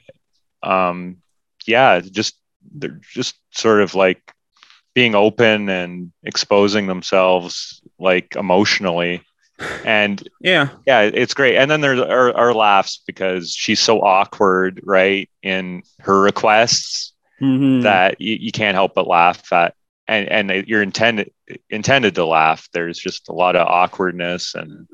um yeah just they're just sort of like being open and exposing themselves like emotionally and Yeah. yeah it's great and then there's our, our laughs because she's so awkward right in her requests Mhm. that you, you can't help but laugh at and and you're intended intended to laugh there's just a lot of awkwardness and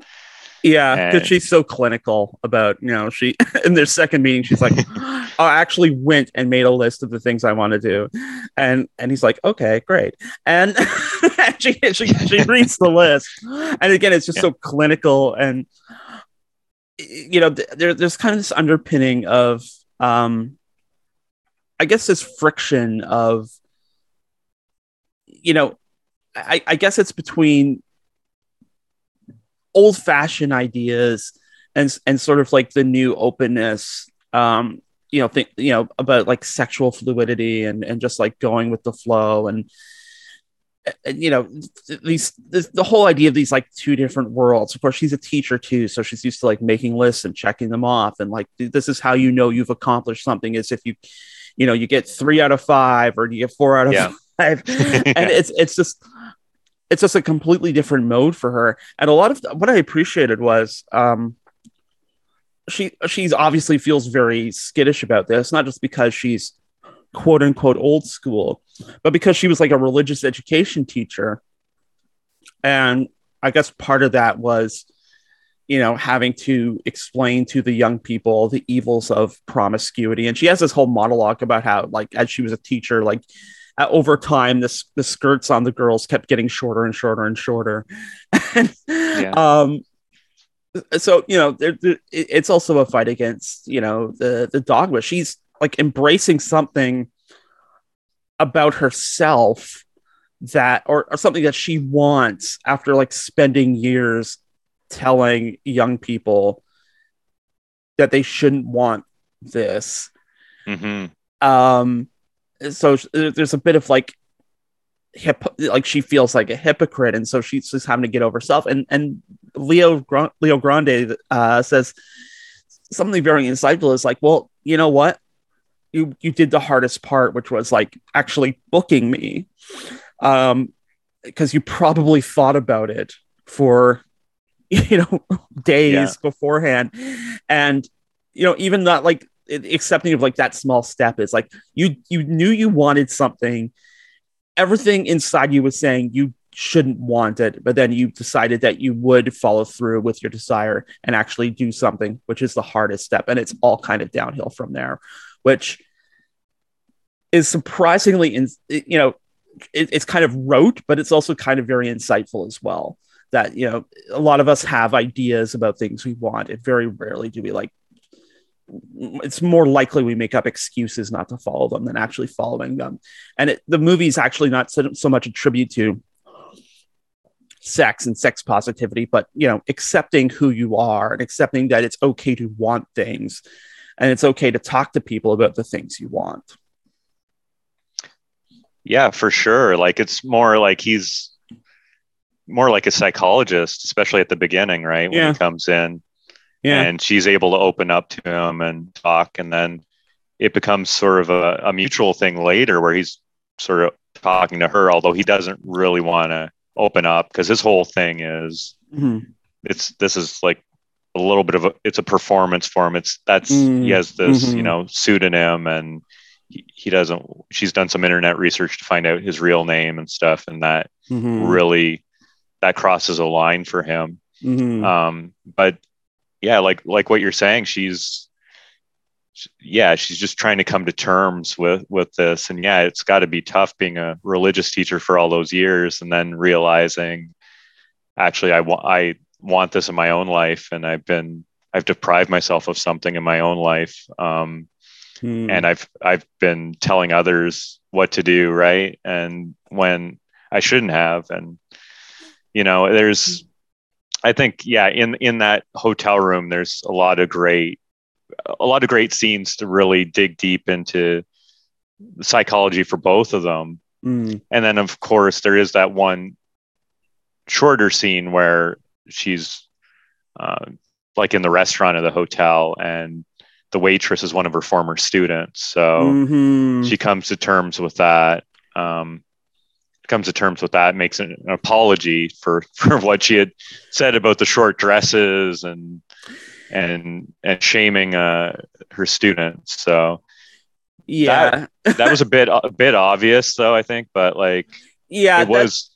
Yeah, because she's so clinical about, you know, she in their second meeting, she's like, I actually went and made a list of the things I want to do. And and he's like, okay, great. And and she, she she reads the list. And again, it's just Yeah. so clinical and you know, th- there, there's kind of this underpinning of um I guess this friction of you know I, I guess it's between old fashioned ideas and and sort of like the new openness um you know think you know about like sexual fluidity and and just like going with the flow and, and you know these this, the whole idea of these like two different worlds of course she's a teacher too so she's used to like making lists and checking them off and like this is how you know you've accomplished something is if you you know you get three out of five or you get four out of Yeah. five and it's it's just it's just a completely different mode for her. And a lot of what i appreciated was um she she's obviously feels very skittish about this not just because she's quote unquote old school but because she was like a religious education teacher. And i guess part of that was you know having to explain to the young people the evils of promiscuity. And she has this whole monologue about how like as she was a teacher like uh, over time this the skirts on the girls kept getting shorter and shorter and shorter. And, Yeah. um so you know there, there- it- it's also a fight against you know the the dogma she's like embracing something about herself that or, or something that she wants after like spending years telling young people that they shouldn't want this. Hmm um so there's a bit of like hip like she feels like a hypocrite and so she's just having to get over herself and and leo leo grande uh says something very insightful. Is like well you know what? You you did the hardest part which was like actually booking me um because you probably thought about it for you know days Yeah. beforehand. And you know even that like accepting of like that small step is like you you knew you wanted something. Everything inside you was saying you shouldn't want it but then you decided that you would follow through with your desire and actually do something which is the hardest step and it's all kind of downhill from there which is surprisingly in you know it, it's kind of rote but it's also kind of very insightful as well that you know a lot of us have ideas about things we want. And very rarely do we like it's more likely we make up excuses not to follow them than actually following them and it, the movie's actually not so, so much a tribute to sex and sex positivity but you know accepting who you are and accepting that it's okay to want things and it's okay to talk to people about the things you want Yeah, for sure. Like it's more like he's more like a psychologist, especially at the beginning, right? When Yeah. he comes in yeah and she's able to open up to him and talk. And then it becomes sort of a, a mutual thing later where he's sort of talking to her, although he doesn't really want to open up because his whole thing is Mhm. it's this is like a little bit of a it's a performance for him. It's that's Mm, he has this, mhm. you know, pseudonym and he, he doesn't she's done some internet research to find out his real name and stuff and that Mhm. really that crosses a line for him Mhm. um but yeah like like what you're saying she's yeah she's just trying to come to terms with with this and yeah it's got to be tough being a religious teacher for all those years and then realizing actually i want i want this in my own life and i've been i've deprived myself of something in my own life um Mhm. and I've I've been telling others what to do, right? And when I shouldn't have, and you know, there's, I think, yeah, in in that hotel room, there's a lot of great, a lot of great scenes to really dig deep into the psychology for both of them, Mhm. and then of course there is that one shorter scene where she's uh, like in the restaurant of the hotel and the waitress is one of her former students so Mhm. she comes to terms with that um, comes to terms with that makes an, an apology for for what she had said about the short dresses and and and shaming uh, her students so yeah that was a bit a bit obvious though i think but like yeah it was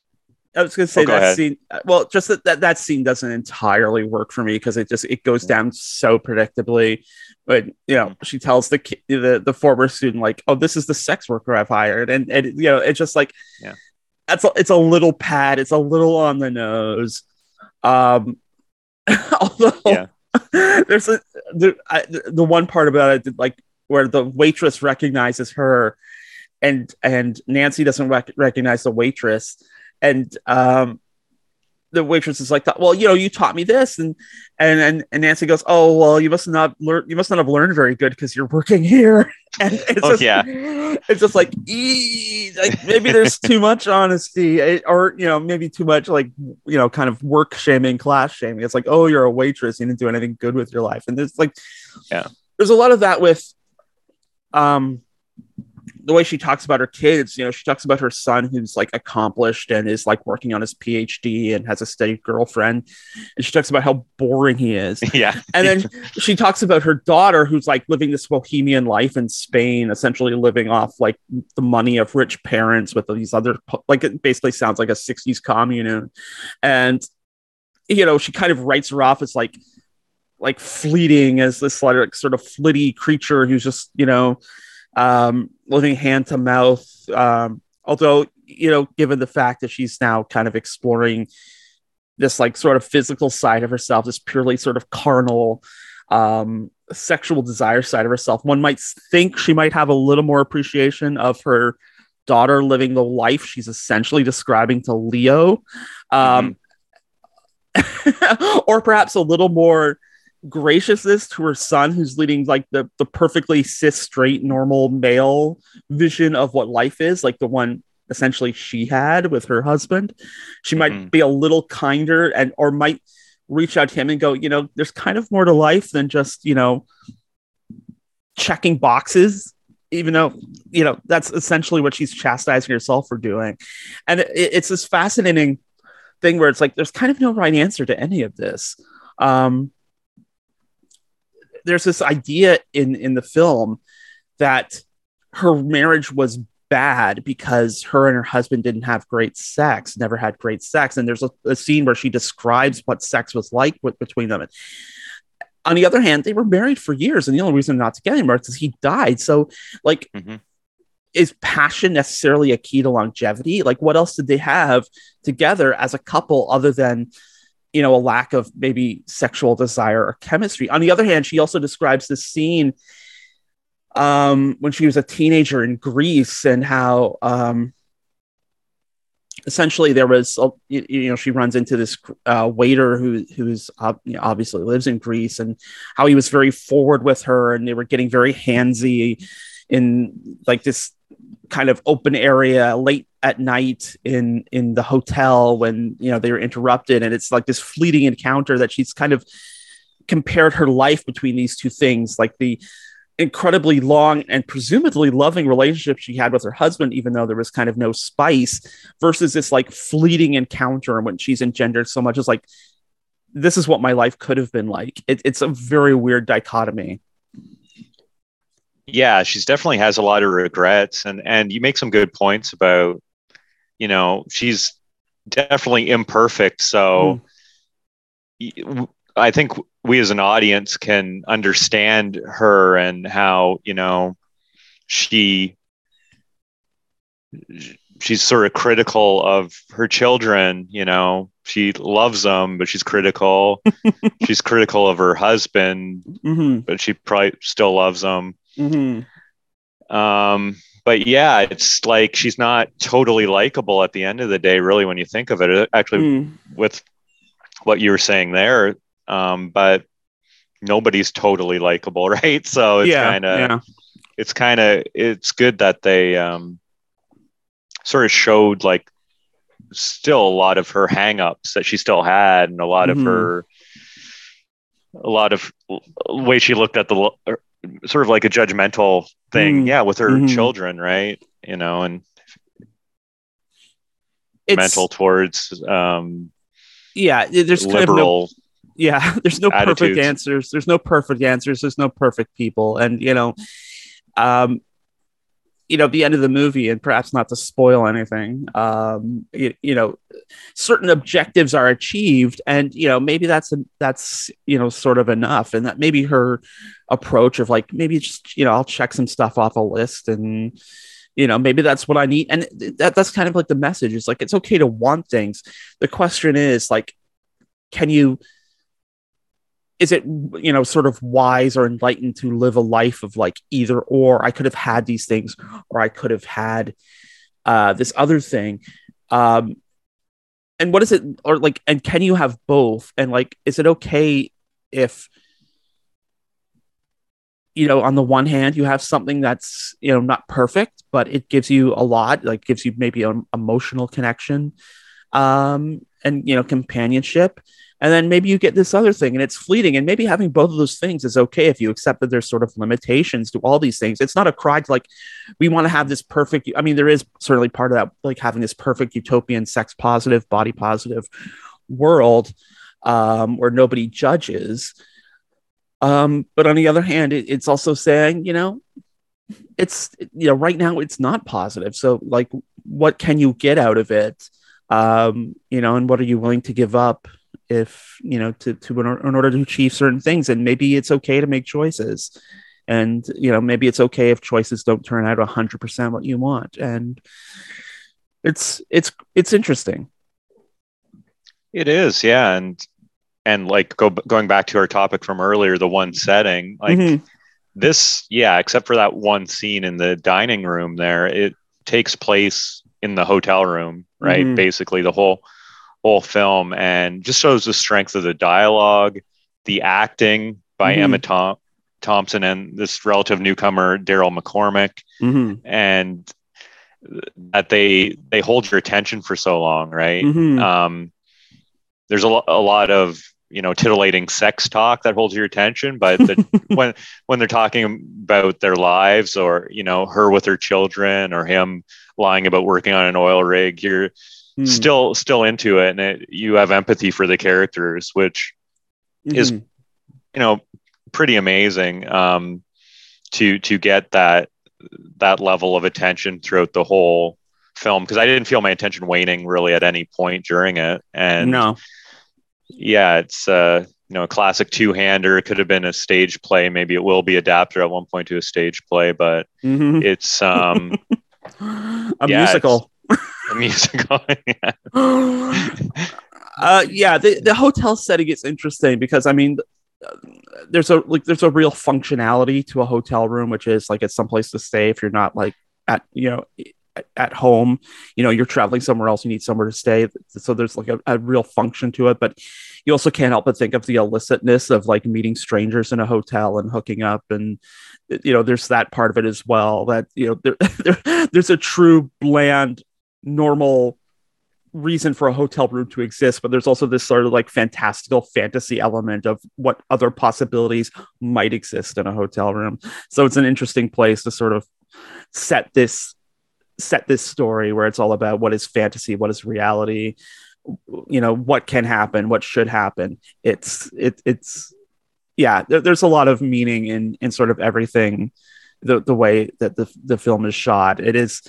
I was going to say Oh, go that ahead. scene. Well, just that, that that scene doesn't entirely work for me because it just it goes down so predictably. But you know, she tells the the the former student like, "Oh, this is the sex worker I've hired," and and you know, it's just like, Yeah. That's a, it's a little pad. It's a little on the nose. Um, although Yeah. there's a the I, the one part about it like where the waitress recognizes her, and and Nancy doesn't rec- recognize the waitress and um the waitress is like, "Well, you know, you taught me this," and and and, and Nancy goes, "Oh, well, you must not learn. You must not have learned very good because you're working here." And it's Oh, just, yeah. it's just like, like maybe there's too much honesty, eh, or you know, maybe too much like you know, kind of work shaming, class shaming. It's like, "Oh, you're a waitress. You didn't do anything good with your life," and there's like, Yeah. there's a lot of that with, um, the way she talks about her kids, you know, she talks about her son who's like accomplished and is like working on his PhD and has a steady girlfriend. And she talks about how boring he is. yeah. And then she talks about her daughter who's like living this bohemian life in Spain, essentially living off like the money of rich parents with these other, like it basically sounds like a 60s commune. And, you know, she kind of writes her off as like, like fleeting as this like sort of flitty creature who's just, you know, um, living hand to mouth. Um, although, you know, given the fact that she's now kind of exploring this like sort of physical side of herself, this purely sort of carnal, um, sexual desire side of herself, one might think she might have a little more appreciation of her daughter living the life she's essentially describing to Leo. Um, or perhaps a little more graciousness to her son who's leading like the the perfectly cis straight normal male vision of what life is like the one essentially she had with her husband. She might Mhm. be a little kinder and or might reach out to him and go you know there's kind of more to life than just you know checking boxes even though you know that's essentially what she's chastising herself for doing. And it, it's this fascinating thing where it's like there's kind of no right answer to any of this. Um there's this idea in in the film that her marriage was bad because her and her husband didn't have great sex never had great sex. And there's a, a scene where she describes what sex was like with, between them. And, on the other hand they were married for years and the only reason not to get anymore is he died. So like Mhm. is passion necessarily a key to longevity? Like what else did they have together as a couple other than you know a lack of maybe sexual desire or chemistry. On the other hand she also describes this scene um when she was a teenager in greece and how um essentially there was uh, you, you know she runs into this uh, waiter who who's uh, you know, obviously lives in greece and how he was very forward with her and they were getting very handsy in like this kind of open area late at night in in the hotel when you know they were interrupted. And it's like this fleeting encounter that she's kind of compared her life between these two things like the incredibly long and presumably loving relationship she had with her husband even though there was kind of no spice versus this like fleeting encounter and when she's engendered so much as like this is what my life could have been like. It, it's a very weird dichotomy yeah she's definitely has a lot of regrets and and you make some good points about you know she's definitely imperfect so hmm. I think we as an audience can understand her and how you know she she's sort of critical of her children you know she loves them but she's critical she's critical of her husband hmm but she probably still loves them hmm um, but yeah, it's like she's not totally likable at the end of the day, really, when you think of it. Uh, Actually, Mm. with what you were saying there, um, but nobody's totally likable, right? So it's yeah, kind of yeah. it's kind of it's good that they um, sort of showed like still a lot of her hangups that she still had, and a lot Mhm. of her a lot of way she looked at the er, sort of like a judgmental thing Mm. yeah with her Mhm. children right you know and It's, mental towards um yeah, there's kind of no liberal yeah there's no perfect answers there's no perfect answers there's no perfect people and you know um you know the end of the movie and perhaps not to spoil anything um you, you know certain objectives are achieved and you know maybe that's a, that's you know sort of enough and that maybe her approach of like maybe just you know i'll check some stuff off a list and you know maybe that's what i need. And that, that's kind of like the message. Is like it's okay to want things. The question is like can you is it you know sort of wise or enlightened to live a life of like either or? I could have had these things or i could have had uh this other thing. Um and what is it or like and can you have both? And like is it okay if you know on the one hand you have something that's you know not perfect but it gives you a lot like gives you maybe an emotional connection. Um and you know companionship. And then maybe you get this other thing and it's fleeting and maybe having both of those things is okay if you accept that there's sort of limitations to all these things. It's not a cry to like we want to have this perfect i mean there is certainly part of that like having this perfect utopian sex positive body positive world um, where nobody judges. Um, but on the other hand it, it's also saying you know it's you know right now it's not positive. So like what can you get out of it um, you know and what are you willing to give up if you know to to in order to achieve certain things? And maybe it's okay to make choices. And you know maybe it's okay if choices don't turn out 100% what you want. And it's it's it's interesting. It is yeah. And and like go going back to our topic from earlier the one setting like mm-hmm. this yeah except for that one scene in the dining room there it takes place in the hotel room right mm-hmm. basically the whole whole film and just shows the strength of the dialogue, the acting by mm-hmm. Emma Tom- Thompson and this relative newcomer Daryl McCormack, mm-hmm. and that they they hold your attention for so long, right? Mm-hmm. Um, there's a, lo- a lot of you know titillating sex talk that holds your attention, but the, when when they're talking about their lives or you know her with her children or him lying about working on an oil rig, you're mm. still still into it and it, you have empathy for the characters which mm-hmm. is you know pretty amazing um, to to get that that level of attention throughout the whole film because I didn't feel my attention waning really at any point during it and no yeah it's uh you know a classic two-hander it could have been a stage play maybe it will be adapted at one point to a stage play but mm-hmm. it's um a yeah, musical a musical. yeah. uh, yeah, the, the hotel setting is interesting because I mean, there's a like there's a real functionality to a hotel room, which is like it's someplace to stay if you're not like at you know at home you know you're traveling somewhere else you need somewhere to stay so there's like a, a, real function to it but you also can't help but think of the illicitness of like meeting strangers in a hotel and hooking up and you know there's that part of it as well that you know there, there there's a true bland normal reason for a hotel room to exist, but there's also this sort of like fantastical fantasy element of what other possibilities might exist in a hotel room. So it's an interesting place to sort of set this set this story where it's all about what is fantasy, what is reality, you know, what can happen, what should happen. It's it it's yeah, there, there's a lot of meaning in in sort of everything the the way that the the film is shot. It is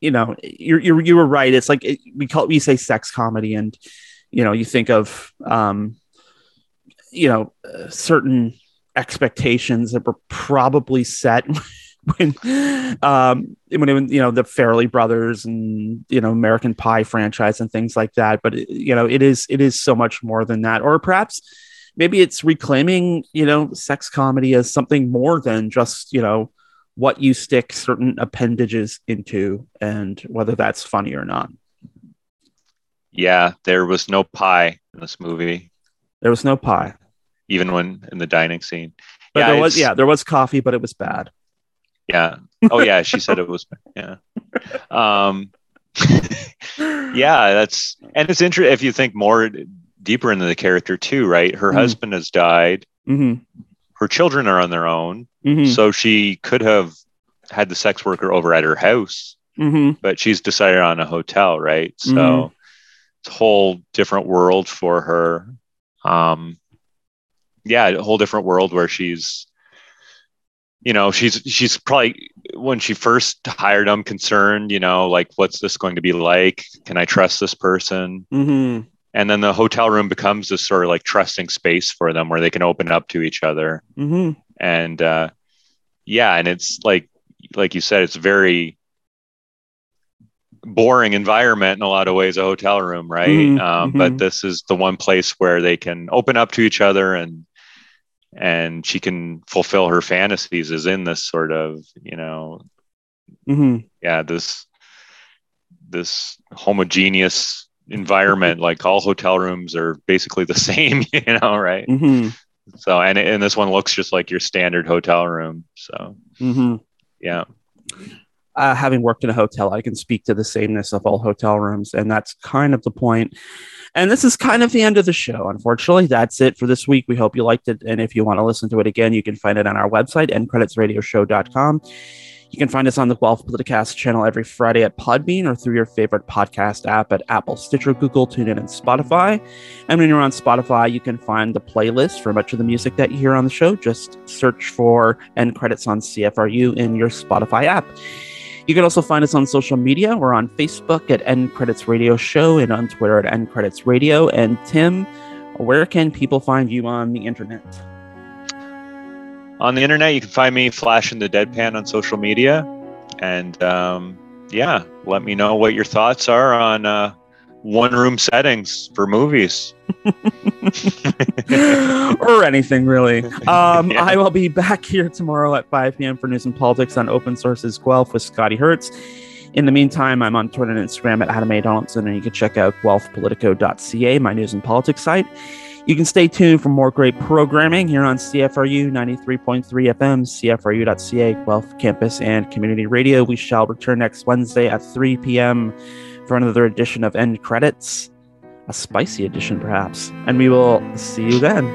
you know, you're, you're you were right. It's like it, we call we say sex comedy, and you know, you think of um, you know, uh, certain expectations that were probably set when um when you know the Farrelly brothers and you know American Pie franchise and things like that. But you know, it is it is so much more than that, or perhaps maybe it's reclaiming you know sex comedy as something more than just you know what you stick certain appendages into and whether that's funny or not. Yeah, there was no pie in this movie. There was no pie. Even when in the dining scene. But yeah, there was yeah, there was coffee, but it was bad. Yeah. Oh yeah, she said it was yeah. Um yeah, that's and it's interesting if you think more deeper into the character too, right? Her mm. husband has died. Mm-hmm her children are on their own. Mm-hmm. So she could have had the sex worker over at her house, mm-hmm. but she's decided on a hotel, right? So mm-hmm. it's a whole different world for her. Um, yeah, a whole different world where she's, you know, she's she's probably when she first hired him concerned, you know, like what's this going to be like? Can I trust this person? Mm-hmm and then the hotel room becomes this sort of like trusting space for them where they can open up to each other mm-hmm. and uh, yeah and it's like like you said it's very boring environment in a lot of ways a hotel room right mm-hmm. Um, but mm-hmm. this is the one place where they can open up to each other and and she can fulfill her fantasies is in this sort of you know mm-hmm. yeah this this homogeneous environment. Like all hotel rooms are basically the same, you know, right? hmm So, and and this one looks just like your standard hotel room. So, hmm yeah. uh, having worked in a hotel, I can speak to the sameness of all hotel rooms, and that's kind of the point. And this is kind of the end of the show. Unfortunately, that's it for this week. We hope you liked it, and if you want to listen to it again, you can find it on our website, endcreditsradioshow.com. You can find us on the Guelph Politicast channel every Friday at Podbean or through your favorite podcast app at Apple, Stitcher, Google, TuneIn, and Spotify. And when you're on Spotify, you can find the playlist for much of the music that you hear on the show. Just search for End Credits on CFRU in your Spotify app. You can also find us on social media. We're on Facebook at End Credits Radio Show and on Twitter at End Credits Radio. And Tim, where can people find you on the internet? On the internet, you can find me flashing the deadpan on social media, and um, yeah, let me know what your thoughts are on uh, one room settings for movies. or anything really. Um, Yeah. I will be back here tomorrow at 5 p.m. for news and politics on Open Sources Guelph with Scotty Hertz. In the meantime, I'm on Twitter and Instagram at Adam A. Donaldson, and you can check out guelphpolitico.ca, my news and politics site. You can stay tuned for more great programming here on CFRU 93.3 FM, CFRU.ca, Guelph Campus and Community Radio. We shall return next Wednesday at 3 p.m for another edition of End Credits, a spicy edition perhaps. And we will see you then.